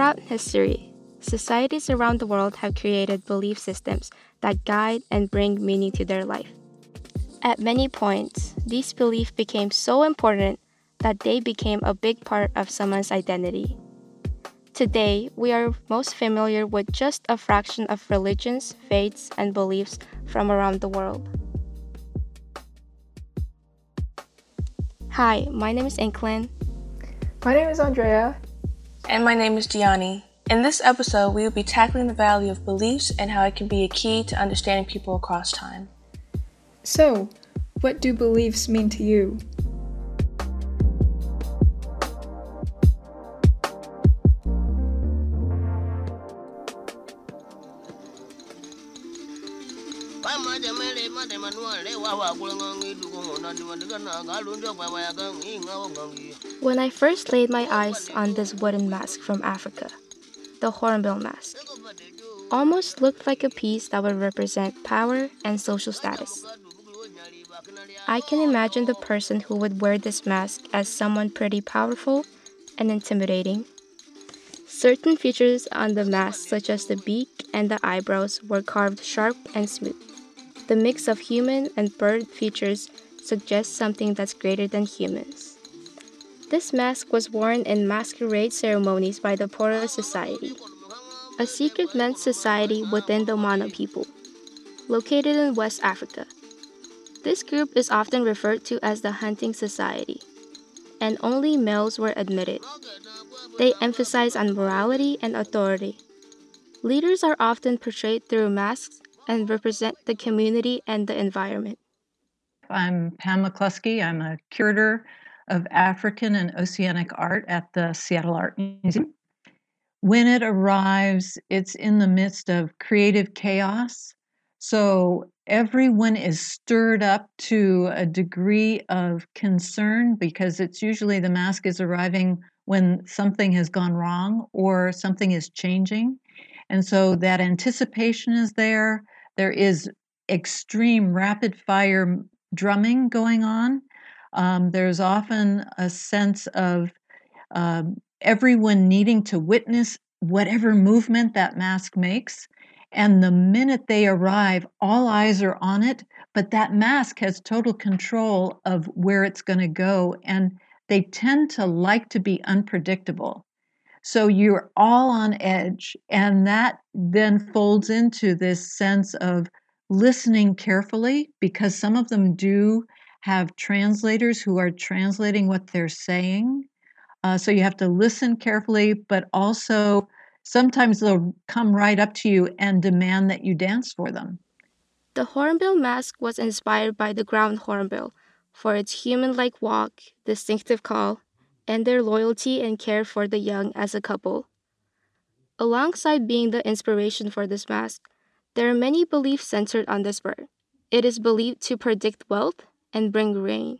Throughout history, societies around the world have created belief systems that guide and bring meaning to their life. At many points, these beliefs became so important that they became a big part of someone's identity. Today, we are most familiar with just a fraction of religions, faiths, and beliefs from around the world. Hi, my name is Inklin. My name is Andrea. And my name is Gianni. In this episode, we will be tackling the value of beliefs and how it can be a key to understanding people across time. So, what do beliefs mean to you? When I first laid my eyes on this wooden mask from Africa, the hornbill mask, almost looked like a piece that would represent power and social status. I can imagine the person who would wear this mask as someone pretty powerful and intimidating. Certain features on the mask, such as the beak and the eyebrows, were carved sharp and smooth. The mix of human and bird features suggests something that's greater than humans. This mask was worn in masquerade ceremonies by the Poro Society, a secret men's society within the Mano people, located in West Africa. This group is often referred to as the Hunting Society, and only males were admitted. They emphasize on morality and authority. Leaders are often portrayed through masks and represent the community and the environment. I'm Pam McCluskey. I'm a curator of African and Oceanic art at the Seattle Art Museum. When it arrives, it's in the midst of creative chaos. So everyone is stirred up to a degree of concern because it's usually the mask is arriving when something has gone wrong or something is changing. And so that anticipation is there. There is extreme rapid fire drumming going on. Um, there's often a sense of um, everyone needing to witness whatever movement that mask makes. And the minute they arrive, all eyes are on it, but that mask has total control of where it's going to go. And they tend to like to be unpredictable. So you're all on edge. And that then folds into this sense of listening carefully because some of them do have translators who are translating what they're saying. Uh, so you have to listen carefully, but also sometimes they'll come right up to you and demand that you dance for them. The hornbill mask was inspired by the ground hornbill for its human like walk, distinctive call, and their loyalty and care for the young as a couple. Alongside being the inspiration for this mask, there are many beliefs centered on this bird. It is believed to predict wealth and bring rain,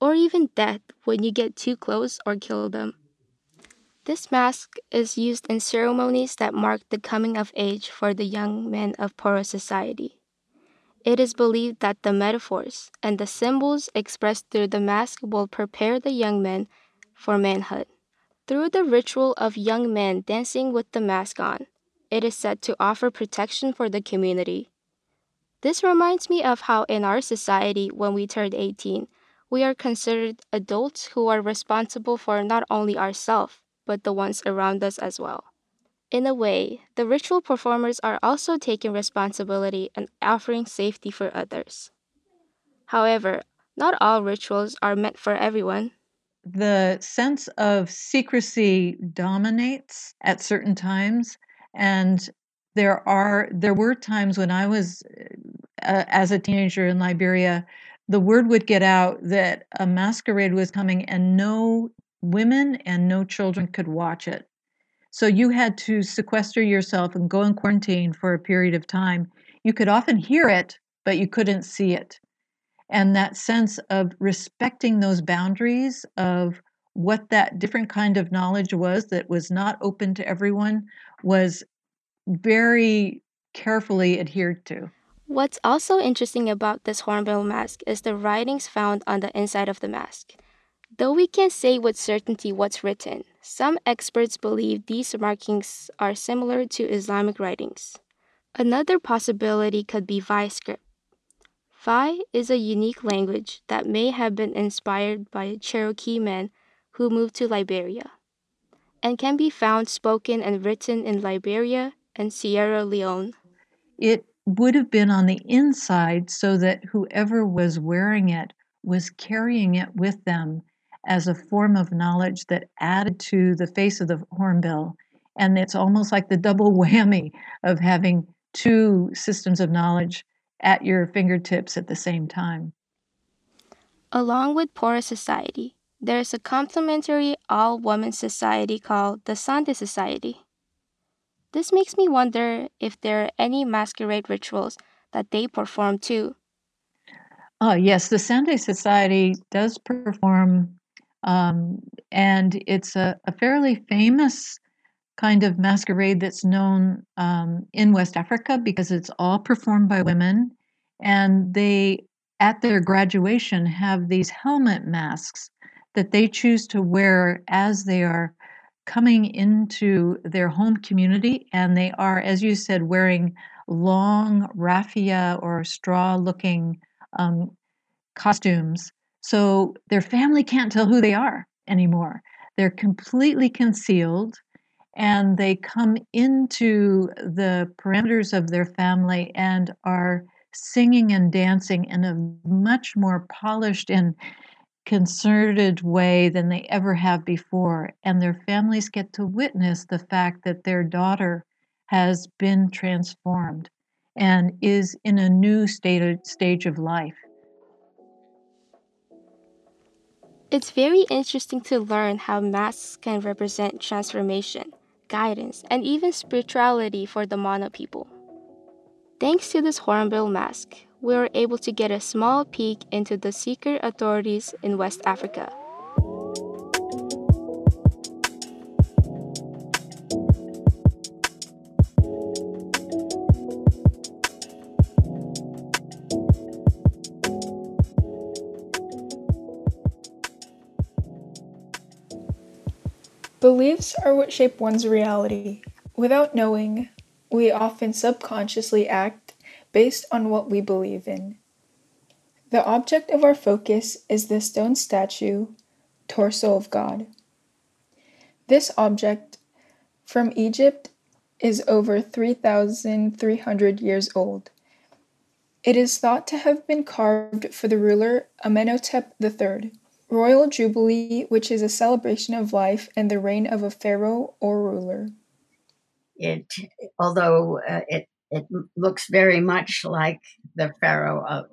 or even death when you get too close or kill them. This mask is used in ceremonies that mark the coming of age for the young men of Poro society. It is believed that the metaphors and the symbols expressed through the mask will prepare the young men for manhood. Through the ritual of young men dancing with the mask on, it is said to offer protection for the community. This reminds me of how in our society, when we turn 18, we are considered adults who are responsible for not only ourselves, but the ones around us as well. In a way, the ritual performers are also taking responsibility and offering safety for others. However, not all rituals are meant for everyone the sense of secrecy dominates at certain times and there are there were times when i was uh, as a teenager in liberia the word would get out that a masquerade was coming and no women and no children could watch it. So you had to sequester yourself and go in quarantine for a period of time. You could often hear it but you couldn't see it and that sense of respecting those boundaries of what that different kind of knowledge was that was not open to everyone was very carefully adhered to. What's also interesting about this hornbill mask is the writings found on the inside of the mask. Though we can't say with certainty what's written, some experts believe these markings are similar to Islamic writings. Another possibility could be Vai script. Vai is a unique language that may have been inspired by Cherokee men who moved to Liberia and can be found spoken and written in Liberia and Sierra Leone. It would have been on the inside so that whoever was wearing it was carrying it with them as a form of knowledge that added to the face of the hornbill. And it's almost like the double whammy of having two systems of knowledge at your fingertips at the same time. Along with Poro Society, there is a complementary all woman society called the Sande Society. This makes me wonder if there are any masquerade rituals that they perform too. Oh, yes, the Sande Society does perform, um, and it's a, a, fairly famous kind of masquerade that's known um, in West Africa because it's all performed by women. And they, at their graduation, have these helmet masks that they choose to wear as they are coming into their home community. And they are, as you said, wearing long raffia or straw looking um, costumes. So their family can't tell who they are anymore. They're completely concealed and they come into the parameters of their family and are singing and dancing in a much more polished and concerted way than they ever have before. And their families get to witness the fact that their daughter has been transformed and is in a new state, stage of life. It's very interesting to learn how masks can represent transformation, guidance, and even spirituality for the Mano people. Thanks to this hornbill mask, we were able to get a small peek into the secret authorities in West Africa. Beliefs are what shape one's reality. Without knowing, we often subconsciously act based on what we believe in. The object of our focus is the stone statue, Torso of God. This object from Egypt is over 3,300 years old. It is thought to have been carved for the ruler Amenhotep III royal jubilee, which is a celebration of life and the reign of a pharaoh or ruler. It, although uh, it it looks very much like the pharaoh of,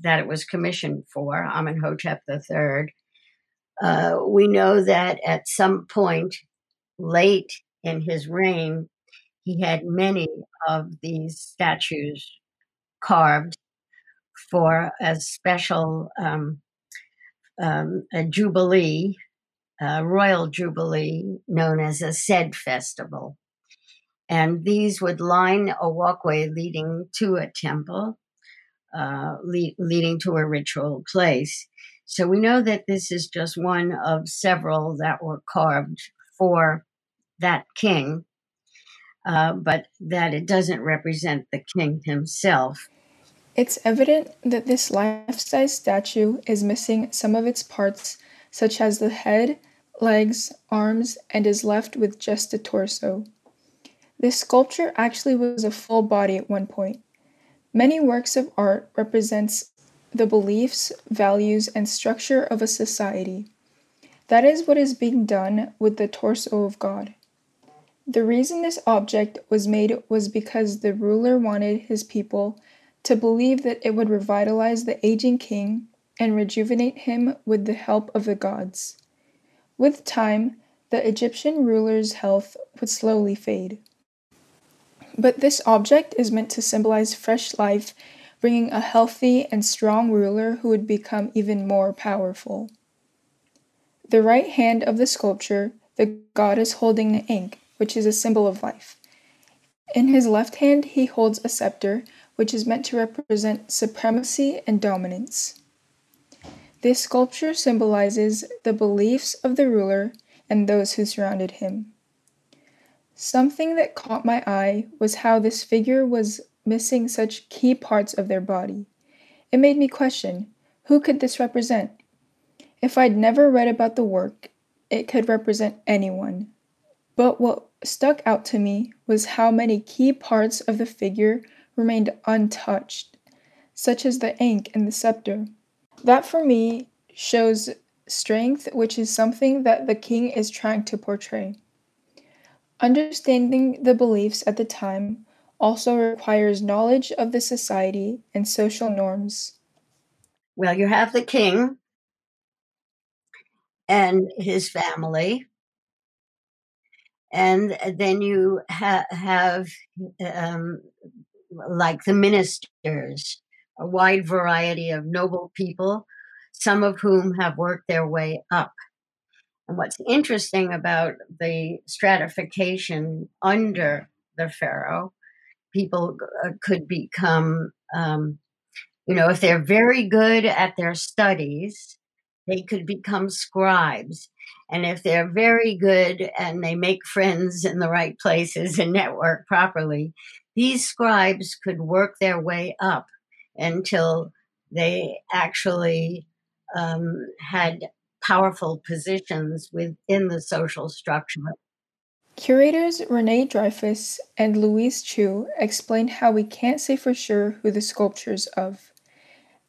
that it was commissioned for, Amenhotep III. Uh, we know that at some point late in his reign, he had many of these statues carved for a special um, um, a jubilee, a royal jubilee known as a Sed festival. And these would line a walkway leading to a temple, uh, le- leading to a ritual place. So we know that this is just one of several that were carved for that king, uh, but that it doesn't represent the king himself. It's evident that this life-size statue is missing some of its parts, such as the head, legs, arms, and is left with just a torso. This sculpture actually was a full body at one point. Many works of art represents the beliefs, values, and structure of a society. That is what is being done with the torso of God. The reason this object was made was because the ruler wanted his people to believe that it would revitalize the aging king and rejuvenate him with the help of the gods. With time, the Egyptian ruler's health would slowly fade. But this object is meant to symbolize fresh life, bringing a healthy and strong ruler who would become even more powerful. The right hand of the sculpture, the god is holding the ankh, which is a symbol of life. In his left hand, he holds a scepter, which is meant to represent supremacy and dominance. This sculpture symbolizes the beliefs of the ruler and those who surrounded him. Something that caught my eye was how this figure was missing such key parts of their body. It made me question who could this represent? If I'd never read about the work, it could represent anyone. But what stuck out to me was how many key parts of the figure remained untouched, such as the ankh and the scepter. That for me shows strength, which is something that the king is trying to portray. Understanding the beliefs at the time also requires knowledge of the society and social norms. Well, you have the king and his family, and then you ha- have um, like the ministers, a wide variety of noble people, some of whom have worked their way up. And what's interesting about the stratification under the pharaoh, people uh, could become, um, you know, if they're very good at their studies, they could become scribes. And if they're very good and they make friends in the right places and network properly, these scribes could work their way up until they actually um, had powerful positions within the social structure. Curators Renee Dreyfus and Louise Chu explained how we can't say for sure who the sculpture's of.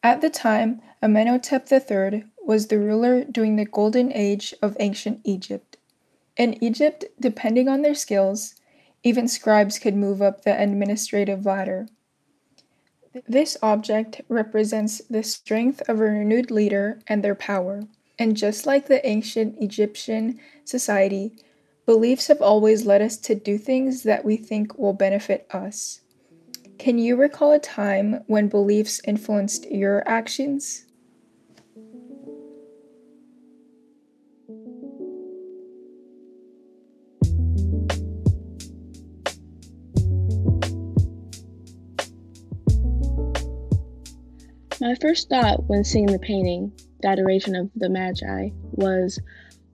At the time, Amenhotep III was the ruler during the golden age of ancient Egypt. In Egypt, depending on their skills, even scribes could move up the administrative ladder. This object represents the strength of a renewed leader and their power. And just like the ancient Egyptian society, beliefs have always led us to do things that we think will benefit us. Can you recall a time when beliefs influenced your actions? My first thought when seeing the painting, the adoration of the Magi, was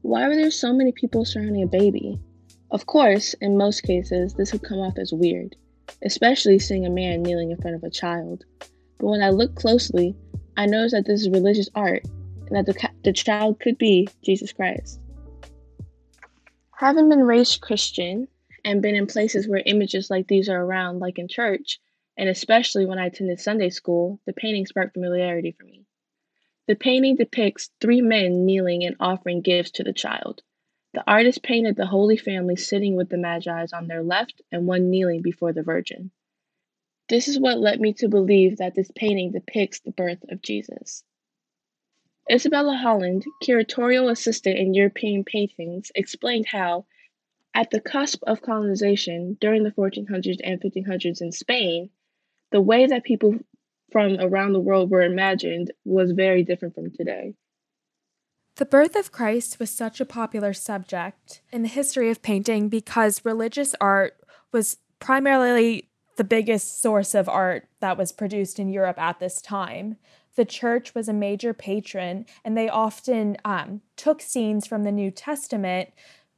why were there so many people surrounding a baby? Of course, in most cases, this would come off as weird, especially seeing a man kneeling in front of a child. But when I looked closely, I noticed that this is religious art and that the, the child could be Jesus Christ. Having been raised Christian and been in places where images like these are around, like in church, and especially when I attended Sunday school, the painting sparked familiarity for me. The painting depicts three men kneeling and offering gifts to the child. The artist painted the Holy Family sitting with the Magi on their left and one kneeling before the Virgin. This is what led me to believe that this painting depicts the birth of Jesus. Isabella Holland, curatorial assistant in European paintings, explained how, at the cusp of colonization during the 1400s and 1500s in Spain, the way that people from around the world were imagined was very different from today. The birth of Christ was such a popular subject in the history of painting because religious art was primarily the biggest source of art that was produced in Europe at this time. The church was a major patron, and they often um, took scenes from the New Testament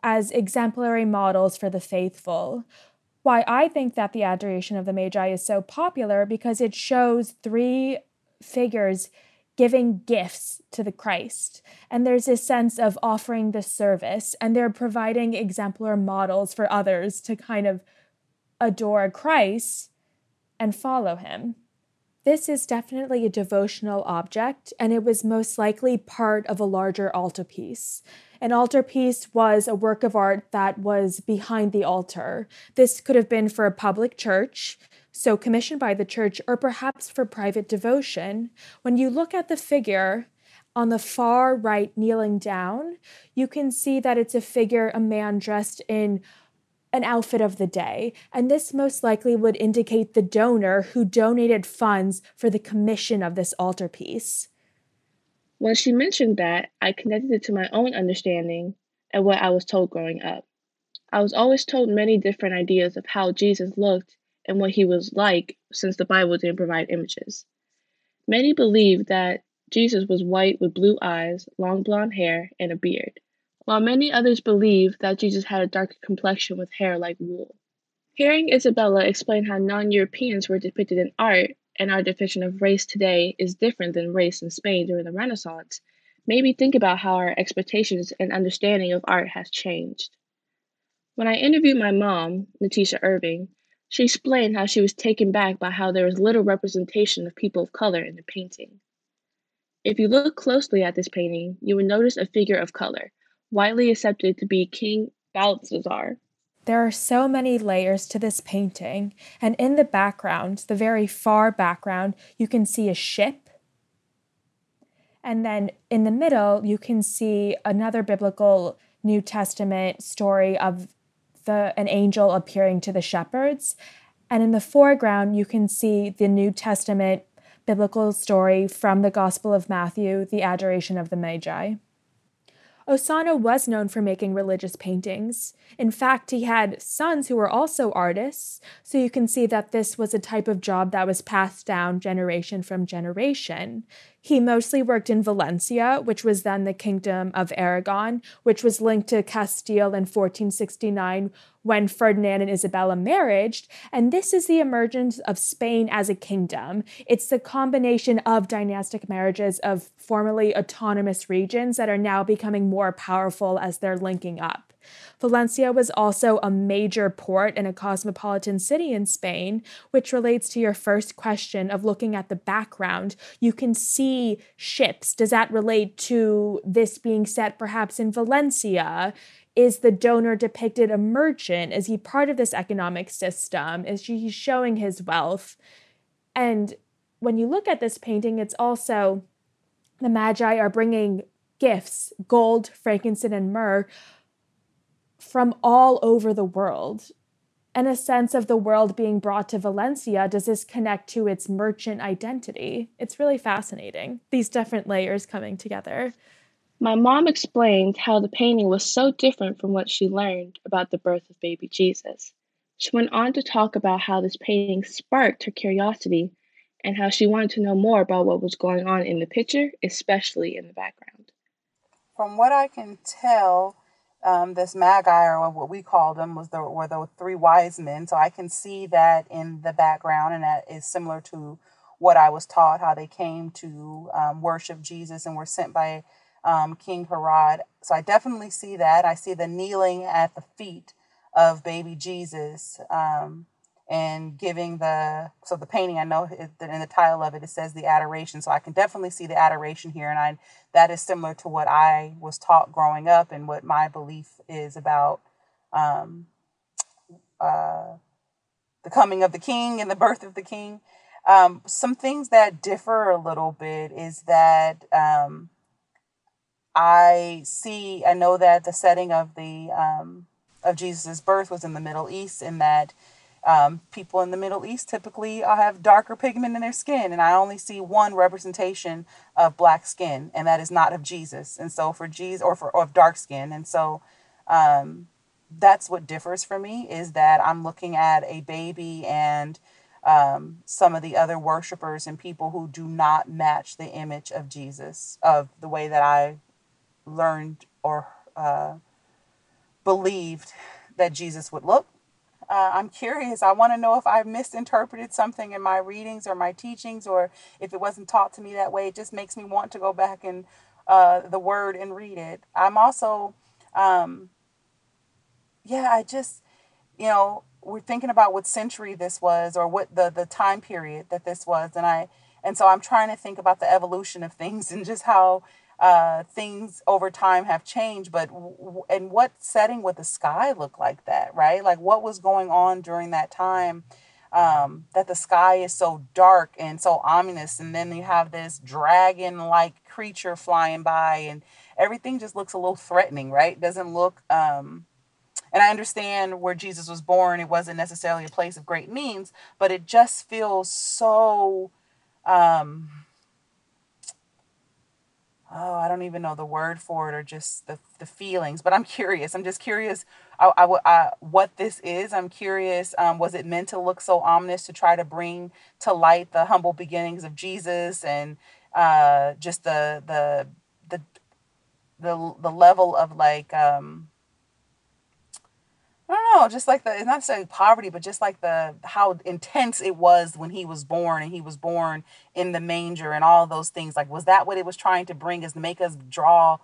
as exemplary models for the faithful why I think that the Adoration of the Magi is so popular because it shows three figures giving gifts to the Christ. And there's this sense of offering the service, and they're providing exemplar models for others to kind of adore Christ and follow him. This is definitely a devotional object, and it was most likely part of a larger altarpiece. An altarpiece was a work of art that was behind the altar. This could have been for a public church, so commissioned by the church, or perhaps for private devotion. When you look at the figure, on the far right, kneeling down, you can see that it's a figure, a man dressed in an outfit of the day, and this most likely would indicate the donor who donated funds for the commission of this altarpiece. When she mentioned that, I connected it to my own understanding and what I was told growing up. I was always told many different ideas of how Jesus looked and what he was like since the Bible didn't provide images. Many believed that Jesus was white with blue eyes, long blonde hair, and a beard, while many others believed that Jesus had a darker complexion with hair like wool. Hearing Isabella explain how non Europeans were depicted in art and our definition of race today is different than race in Spain during the Renaissance made me think about how our expectations and understanding of art has changed. When I interviewed my mom, Natisha Irving, she explained how she was taken back by how there was little representation of people of color in the painting. If you look closely at this painting, you will notice a figure of color, widely accepted to be King Balthazar. There are so many layers to this painting, and in the background, the very far background, you can see a ship. And then in the middle, you can see another biblical New Testament story of the an angel appearing to the shepherds. And in the foreground, you can see the New Testament biblical story from the Gospel of Matthew, the adoration of the Magi. Osona was known for making religious paintings. In fact, he had sons who were also artists, so you can see that this was a type of job that was passed down generation from generation. He mostly worked in Valencia, which was then the Kingdom of Aragon, which was linked to Castile in 1469 when Ferdinand and Isabella married. And this is the emergence of Spain as a kingdom. It's the combination of dynastic marriages of formerly autonomous regions that are now becoming more powerful as they're linking up. Valencia was also a major port and a cosmopolitan city in Spain, which relates to your first question of looking at the background. You can see ships. Does that relate to this being set perhaps in Valencia? Is the donor depicted a merchant? Is he part of this economic system? Is he showing his wealth? And when you look at this painting, it's also the Magi are bringing gifts gold, frankincense, and myrrh from all over the world. And a sense of the world being brought to Valencia, does this connect to its merchant identity? It's really fascinating, these different layers coming together. My mom explained how the painting was so different from what she learned about the birth of baby Jesus. She went on to talk about how this painting sparked her curiosity and how she wanted to know more about what was going on in the picture, especially in the background. From what I can tell, um, this magi or what we called them was the were the three wise men. So I can see that in the background, and that is similar to what I was taught how they came to um, worship Jesus and were sent by um, King Herod. So I definitely see that. I see the kneeling at the feet of baby Jesus. Um, and giving the so the painting i know in the title of it it says the adoration. So i can definitely see the adoration here and i that is similar to what i was taught growing up and what my belief is about um, uh, the coming of the king and the birth of the king. Um, some things that differ a little bit is that um, i see i know that the setting of the um, of jesus' birth was in the middle east and that um, people in the Middle East typically uh, have darker pigment in their skin, and I only see one representation of black skin, and that is not of Jesus. And so for Jesus, or for or of dark skin, and so um, that's what differs for me is that I'm looking at a baby and um, some of the other worshipers and people who do not match the image of Jesus, of the way that I learned or uh, believed that Jesus would look uh, I'm curious. I want to know if I misinterpreted something in my readings or my teachings, or if it wasn't taught to me that way. It just makes me want to go back and uh, the word and read it. I'm also, um, yeah, I just, you know, we're thinking about what century this was or what the the time period that this was, and I, and so I'm trying to think about the evolution of things and just how uh, things over time have changed, but w- and what setting would the sky look like that, right? Like what was going on during that time um, that the sky is so dark and so ominous, and then you have this dragon-like creature flying by, and everything just looks a little threatening, right? Doesn't look. Um, and I understand where Jesus was born; it wasn't necessarily a place of great means, but it just feels so. Um, oh, I don't even know the word for it or just the, the feelings, but I'm curious. I'm just curious I, I, I, what this is. I'm curious. Um, was it meant to look so ominous to try to bring to light the humble beginnings of Jesus and uh, just the the the the the level of like um, know, just like the it's not necessarily poverty, but just like the how intense it was when he was born and he was born in the manger and all those things. Like, was that what it was trying to bring is to make us draw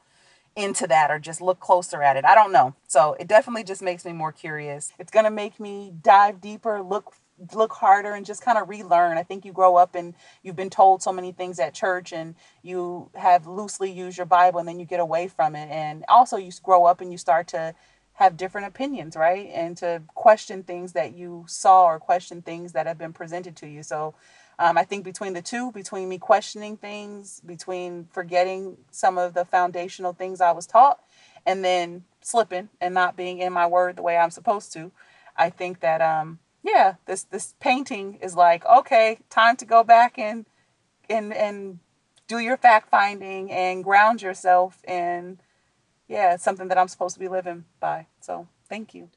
into that or just look closer at it? I don't know. So it definitely just makes me more curious. It's gonna make me dive deeper, look look harder and just kind of relearn. I think you grow up and you've been told so many things at church and you have loosely used your Bible and then you get away from it. And also you grow up and you start to have different opinions, right? And to question things that you saw or question things that have been presented to you. So um, I think between the two, between me questioning things, between forgetting some of the foundational things I was taught, and then slipping and not being in my word the way I'm supposed to, I think that um, yeah, this this painting is like okay, time to go back and and and do your fact finding and ground yourself in yeah, it's something that I'm supposed to be living by. So thank you.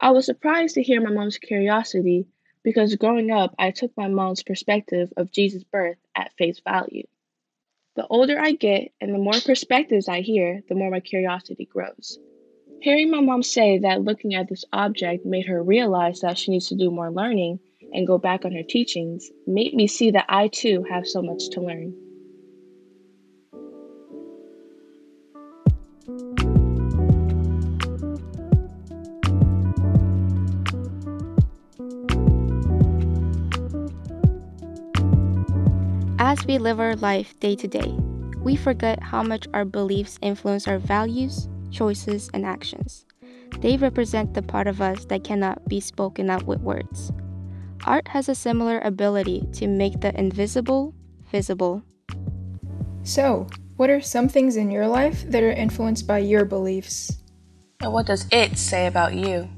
I was surprised to hear my mom's curiosity because growing up, I took my mom's perspective of Jesus' birth at face value. The older I get and the more perspectives I hear, the more my curiosity grows. Hearing my mom say that looking at this object made her realize that she needs to do more learning and go back on her teachings made me see that I too have so much to learn. As we live our life day to day, we forget how much our beliefs influence our values, choices, and actions. They represent the part of us that cannot be spoken out with words. Art has a similar ability to make the invisible visible. So, what are some things in your life that are influenced by your beliefs? And what does it say about you?